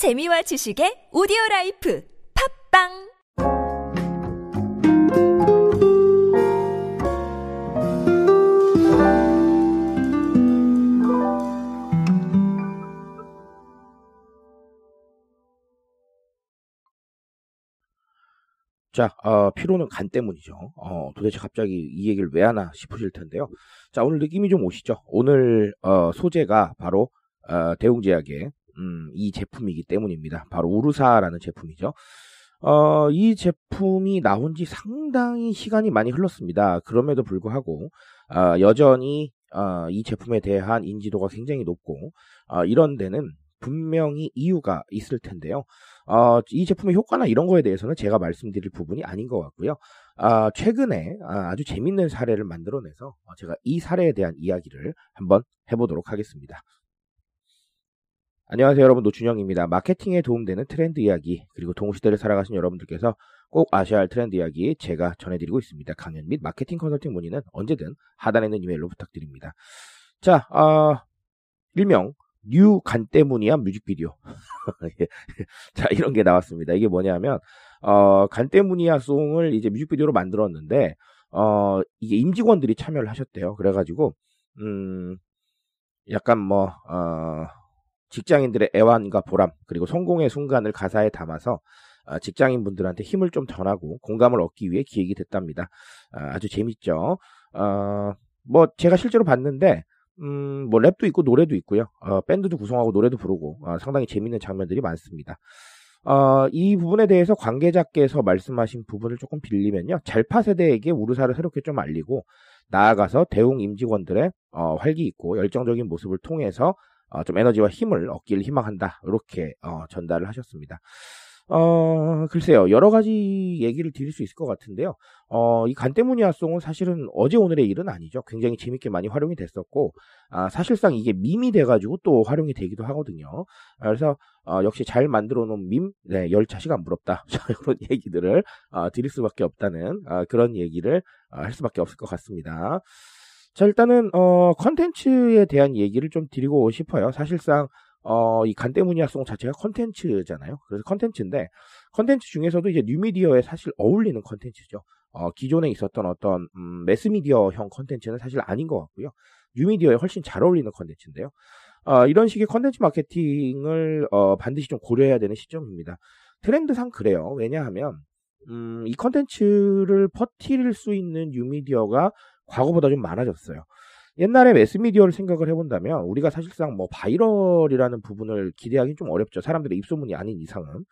재미와 지식의 오디오 life 팟빵 자, 어, 피로는 간 때문이죠. 어, 도대체 갑자기 이 얘기를 왜 하나 싶으실 텐데요. 자, 오늘 느낌이 좀 오시죠? 오늘, 어, 소재가 바로, 어, 대웅제약의, 음, 이 제품이기 때문입니다. 바로 우르사라는 제품이죠. 어, 이 제품이 나온 지 상당히 시간이 많이 흘렀습니다. 그럼에도 불구하고, 어, 여전히, 어, 이 제품에 대한 인지도가 굉장히 높고, 어, 이런 데는 분명히 이유가 있을 텐데요. 어, 이 제품의 효과나 이런 거에 대해서는 제가 말씀드릴 부분이 아닌 것 같고요. 아, 최근에 아, 주 재밌는 사례를 만들어내서 어, 제가 이 사례에 대한 이야기를 한번 해보도록 하겠습니다. 안녕하세요 여러분 노준영입니다. 마케팅에 도움되는 트렌드 이야기 그리고 동시대를 살아가시는 여러분들께서 꼭 아셔야 할 트렌드 이야기 제가 전해드리고 있습니다. 강연 및 마케팅 컨설팅 문의는 언제든 하단에 있는 이메일로 부탁드립니다. 자, 어, 일명 new 간 때문이야 뮤직비디오. 예. 자, 이런 게 나왔습니다. 이게 뭐냐면, 어, 간 때문이야 song을 이제 뮤직비디오로 만들었는데, 어, 이게 임직원들이 참여를 하셨대요. 그래가지고, 음, 약간 뭐, 어, 직장인들의 애환과 보람, 그리고 성공의 순간을 가사에 담아서, 어, 직장인분들한테 힘을 좀 전하고 공감을 얻기 위해 기획이 됐답니다. 어, 아주 재밌죠. 어, 뭐, 제가 실제로 봤는데, 음, 뭐 랩도 있고 노래도 있고요. 어, 밴드도 구성하고 노래도 부르고 어, 상당히 재밌는 장면들이 많습니다. 어, 이 부분에 대해서 관계자께서 말씀하신 부분을 조금 빌리면요. 잘파 세대에게 우르사를 새롭게 좀 알리고 나아가서 대웅 임직원들의 어, 활기 있고 열정적인 모습을 통해서 어, 좀 에너지와 힘을 얻기를 희망한다. 이렇게 어, 전달을 하셨습니다. 어, 글쎄요. 여러 가지 얘기를 드릴 수 있을 것 같은데요. 어, 이 간때무니아송은 사실은 어제 오늘의 일은 아니죠. 굉장히 재밌게 많이 활용이 됐었고, 아, 사실상 이게 밈이 돼가지고 또 활용이 되기도 하거든요. 그래서, 어, 역시 잘 만들어 놓은 밈, 네, 열차시가 안 부럽다. 이런 얘기들을, 어, 드릴 수밖에 없다는, 어, 그런 얘기를 어, 할 수밖에 없을 것 같습니다. 자, 일단은, 어, 컨텐츠에 대한 얘기를 좀 드리고 싶어요. 사실상, 어, 이 간때문이야송 자체가 컨텐츠잖아요. 그래서 컨텐츠인데, 컨텐츠 중에서도 이제 뉴미디어에 사실 어울리는 컨텐츠죠. 어, 기존에 있었던 어떤, 음, 매스미디어형 컨텐츠는 사실 아닌 것 같고요. 뉴미디어에 훨씬 잘 어울리는 컨텐츠인데요. 어, 이런 식의 컨텐츠 마케팅을, 어, 반드시 좀 고려해야 되는 시점입니다. 트렌드상 그래요. 왜냐하면, 음, 이 컨텐츠를 퍼뜨릴 수 있는 뉴미디어가 과거보다 좀 많아졌어요. 옛날에 매스미디어를 생각을 해본다면 우리가 사실상 뭐 viral이라는 부분을 기대하기는 좀 어렵죠. 사람들의 입소문이 아닌 이상은.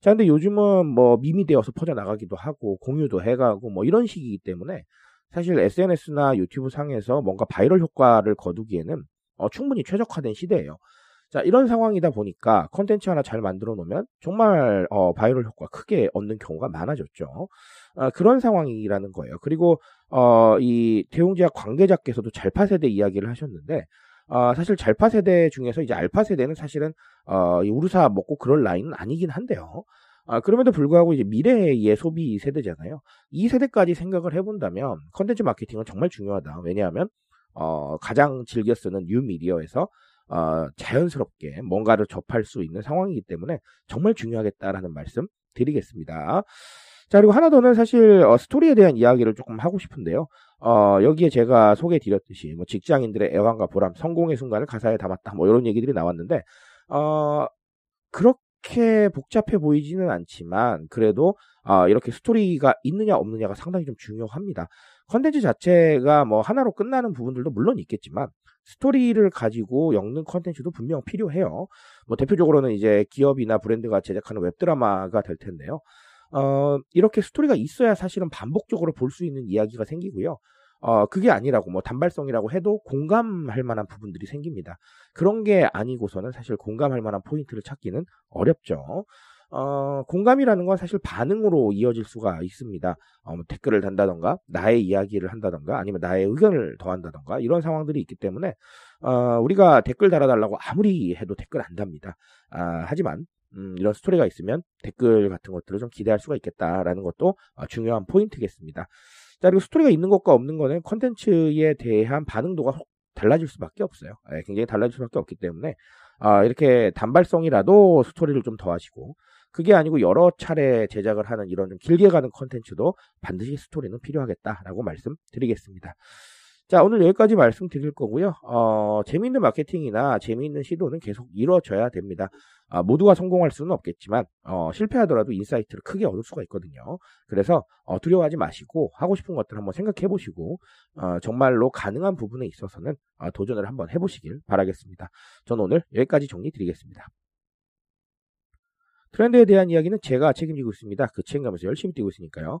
자, 근데 요즘은 뭐 밈이 되어서 퍼져나가기도 하고 공유도 해가고 뭐 이런 식이기 때문에 사실 SNS나 유튜브 상에서 뭔가 바이럴 효과를 거두기에는 어, 충분히 최적화된 시대예요. 자, 이런 상황이다 보니까 컨텐츠 하나 잘 만들어 놓으면 정말 어, 바이럴 효과 크게 얻는 경우가 많아졌죠. 어, 그런 상황이라는 거예요. 그리고 어, 이 대웅제약 관계자께서도 잘파 세대 이야기를 하셨는데 어, 사실 잘파 세대 중에서 이제 알파 세대는 사실은 어, 이 우르사 먹고 그럴 라인은 아니긴 한데요. 아, 그럼에도 불구하고 이제 미래의 소비 세대잖아요. 이 세대까지 생각을 해본다면 컨텐츠 마케팅은 정말 중요하다. 왜냐하면 어, 가장 즐겨 쓰는 뉴 미디어에서 어, 자연스럽게 뭔가를 접할 수 있는 상황이기 때문에 정말 중요하겠다라는 말씀 드리겠습니다. 자, 그리고 하나 더는 사실 어, 스토리에 대한 이야기를 조금 하고 싶은데요. 어, 여기에 제가 소개해 드렸듯이 뭐 직장인들의 애환과 보람, 성공의 순간을 가사에 담았다. 뭐 이런 얘기들이 나왔는데 어, 그렇게 복잡해 보이지는 않지만 그래도 어, 이렇게 스토리가 있느냐 없느냐가 상당히 좀 중요합니다. 컨텐츠 자체가 뭐 하나로 끝나는 부분들도 물론 있겠지만 스토리를 가지고 엮는 컨텐츠도 분명 필요해요. 뭐 대표적으로는 이제 기업이나 브랜드가 제작하는 웹드라마가 될 텐데요. 어, 이렇게 스토리가 있어야 사실은 반복적으로 볼 수 있는 이야기가 생기고요. 어, 그게 아니라고 뭐 단발성이라고 해도 공감할 만한 부분들이 생깁니다. 그런 게 아니고서는 사실 공감할 만한 포인트를 찾기는 어렵죠. 어, 공감이라는 건 사실 반응으로 이어질 수가 있습니다. 어, 뭐 댓글을 단다던가, 나의 이야기를 한다던가, 아니면 나의 의견을 더한다던가, 이런 상황들이 있기 때문에, 어, 우리가 댓글 달아달라고 아무리 해도 댓글 안 답니다. 아, 하지만, 음, 이런 스토리가 있으면 댓글 같은 것들을 좀 기대할 수가 있겠다라는 것도 어, 중요한 포인트겠습니다. 자, 그리고 스토리가 있는 것과 없는 거는 컨텐츠에 대한 반응도가 달라질 수밖에 없어요. 네, 굉장히 달라질 수밖에 없기 때문에 아, 이렇게 단발성이라도 스토리를 좀 더하시고 그게 아니고 여러 차례 제작을 하는 이런 좀 길게 가는 컨텐츠도 반드시 스토리는 필요하겠다라고 말씀드리겠습니다. 자, 오늘 여기까지 말씀드릴 거고요. 어, 재미있는 마케팅이나 재미있는 시도는 계속 이루어져야 됩니다. 아, 모두가 성공할 수는 없겠지만 어, 실패하더라도 insight를 크게 얻을 수가 있거든요. 그래서 어, 두려워하지 마시고 하고 싶은 것들 한번 생각해 보시고 어, 정말로 가능한 부분에 있어서는 어, 도전을 한번 해보시길 바라겠습니다. 저는 오늘 여기까지 정리 드리겠습니다. 트렌드에 대한 이야기는 제가 책임지고 있습니다. 그 책임감에서 열심히 뛰고 있으니까요.